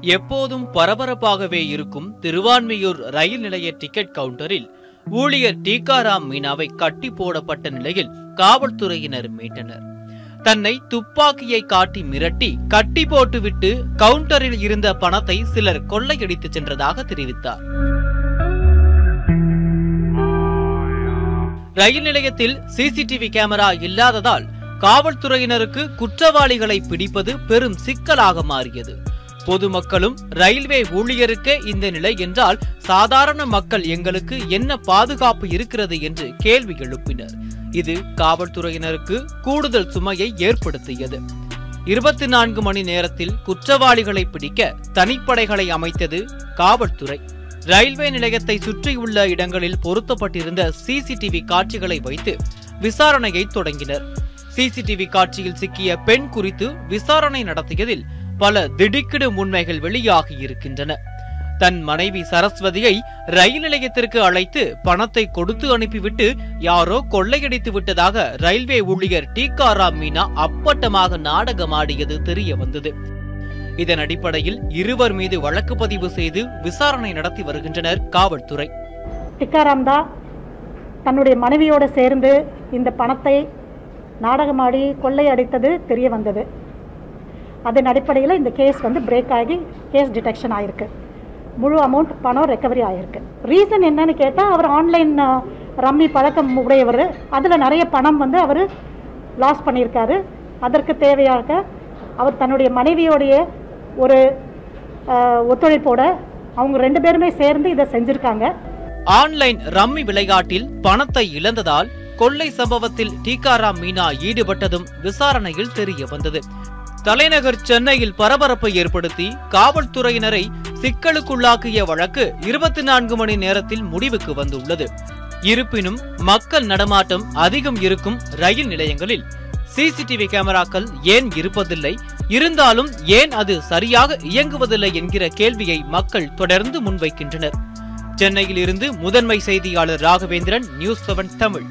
எப்போதும் பரபரப்பாகவே இருக்கும் திருவான்மியூர் ரயில் நிலைய டிக்கெட் கவுண்டரில் ஊழியர் டீகாராம் மீனாவை கட்டி போடப்பட்ட நிலையில் காவல்துறையினர் மீட்டனர். தன்னை துப்பாக்கியை காட்டி மிரட்டி கட்டி போட்டுவிட்டு கவுண்டரில் இருந்த பணத்தை சிலர் கொள்ளையடித்து சென்றதாக தெரிவித்தார். ரயில் நிலையத்தில் சிசிடிவி கேமரா இல்லாததால் காவல்துறையினருக்கு குற்றவாளிகளை பிடிப்பது பெரும் சிக்கலாக மாறியது. பொதுமக்களும் ரயில்வே ஊழியருக்கே இந்த நிலை என்றால் சாதாரண மக்கள் எங்களுக்கு என்ன பாதுகாப்பு இருக்கிறது என்று கேள்வி எழுப்பினர். இது காவல்துறையினருக்கு கூடுதல் சுமையை ஏற்படுத்தியது. இருபத்தி நான்கு மணி நேரத்தில் குற்றவாளிகளை பிடிக்க தனிப்படைகளை அமைத்தது காவல்துறை. ரயில்வே நிலையத்தை சுற்றியுள்ள இடங்களில் பொருத்தப்பட்டிருந்த சிசிடிவி காட்சிகளை வைத்து விசாரணையை தொடங்கினர். சிசிடிவி காட்சியில் சிக்கிய பெண் குறித்து விசாரணை நடத்தியதில் பல திடுக்கிடும் உண்மைகள் வெளியாகி இருக்கின்றன. தன் மனைவி சரஸ்வதியை ரயில் நிலையத்திற்கு அழைத்து பணத்தை கொடுத்து அனுப்பிவிட்டு யாரோ கொள்ளையடித்து விட்டதாக ரயில்வே ஊழியர் டீகாராம் மீனா அப்பட்டமாக நாடகமாடியது தெரிய வந்தது. இதன் அடிப்படையில் இருவர் மீது வழக்கு பதிவு செய்து விசாரணை நடத்தி வருகின்றனர் காவல்துறை. டிக்காராம் தான் தன்னுடைய மனைவியோடு சேர்ந்து இந்த பணத்தை நாடகமாடி கொள்ளையடித்தது தெரிய வந்தது. அதன் அடிப்படையில் இந்த கேஸ் வந்து பிரேக் ஆகி கேஸ் டிடெக்ஷன் ஆயிருக்கு. முழு அமௌண்ட் பணம் ரெக்கவரி ஆகிருக்கு ரீசன் என்னன்னு கேட்டால் அவர் ஆன்லைன் ரம்மி பழக்கம் உடையவர். அதில் நிறைய பணம் வந்து அவர் லாஸ் பண்ணியிருக்காரு. அதற்கு தேவையாக அவர் தன்னுடைய மனைவியோடைய ஒரு ஒத்துழைப்போட அவங்க ரெண்டு பேருமே சேர்ந்து இதை செஞ்சுருக்காங்க. ஆன்லைன் ரம்மி விளையாட்டில் பணத்தை இழந்ததால் கொள்ளை சம்பவத்தில் டீகாராம் மீனா ஈடுபட்டதும் விசாரணையில் தெரிய வந்தது. தலைநகர் சென்னையில் பரபரப்பை ஏற்படுத்தி காவல்துறையினரை சிக்கலுக்குள்ளாக்கிய வழக்கு இருபத்தி நான்கு மணி நேரத்தில் முடிவுக்கு வந்துள்ளது. இருப்பினும் மக்கள் நடமாட்டம் அதிகம் இருக்கும் ரயில் நிலையங்களில் சிசிடிவி கேமராக்கள் ஏன் இருப்பதில்லை? இருந்தாலும் ஏன் அது சரியாக இயங்குவதில்லை என்கிற கேள்வியை மக்கள் தொடர்ந்து முன்வைக்கின்றனர். சென்னையில் இருந்து முதன்மை செய்தியாளர் ராகவேந்திரன் நியூஸ் செவன் தமிழ்.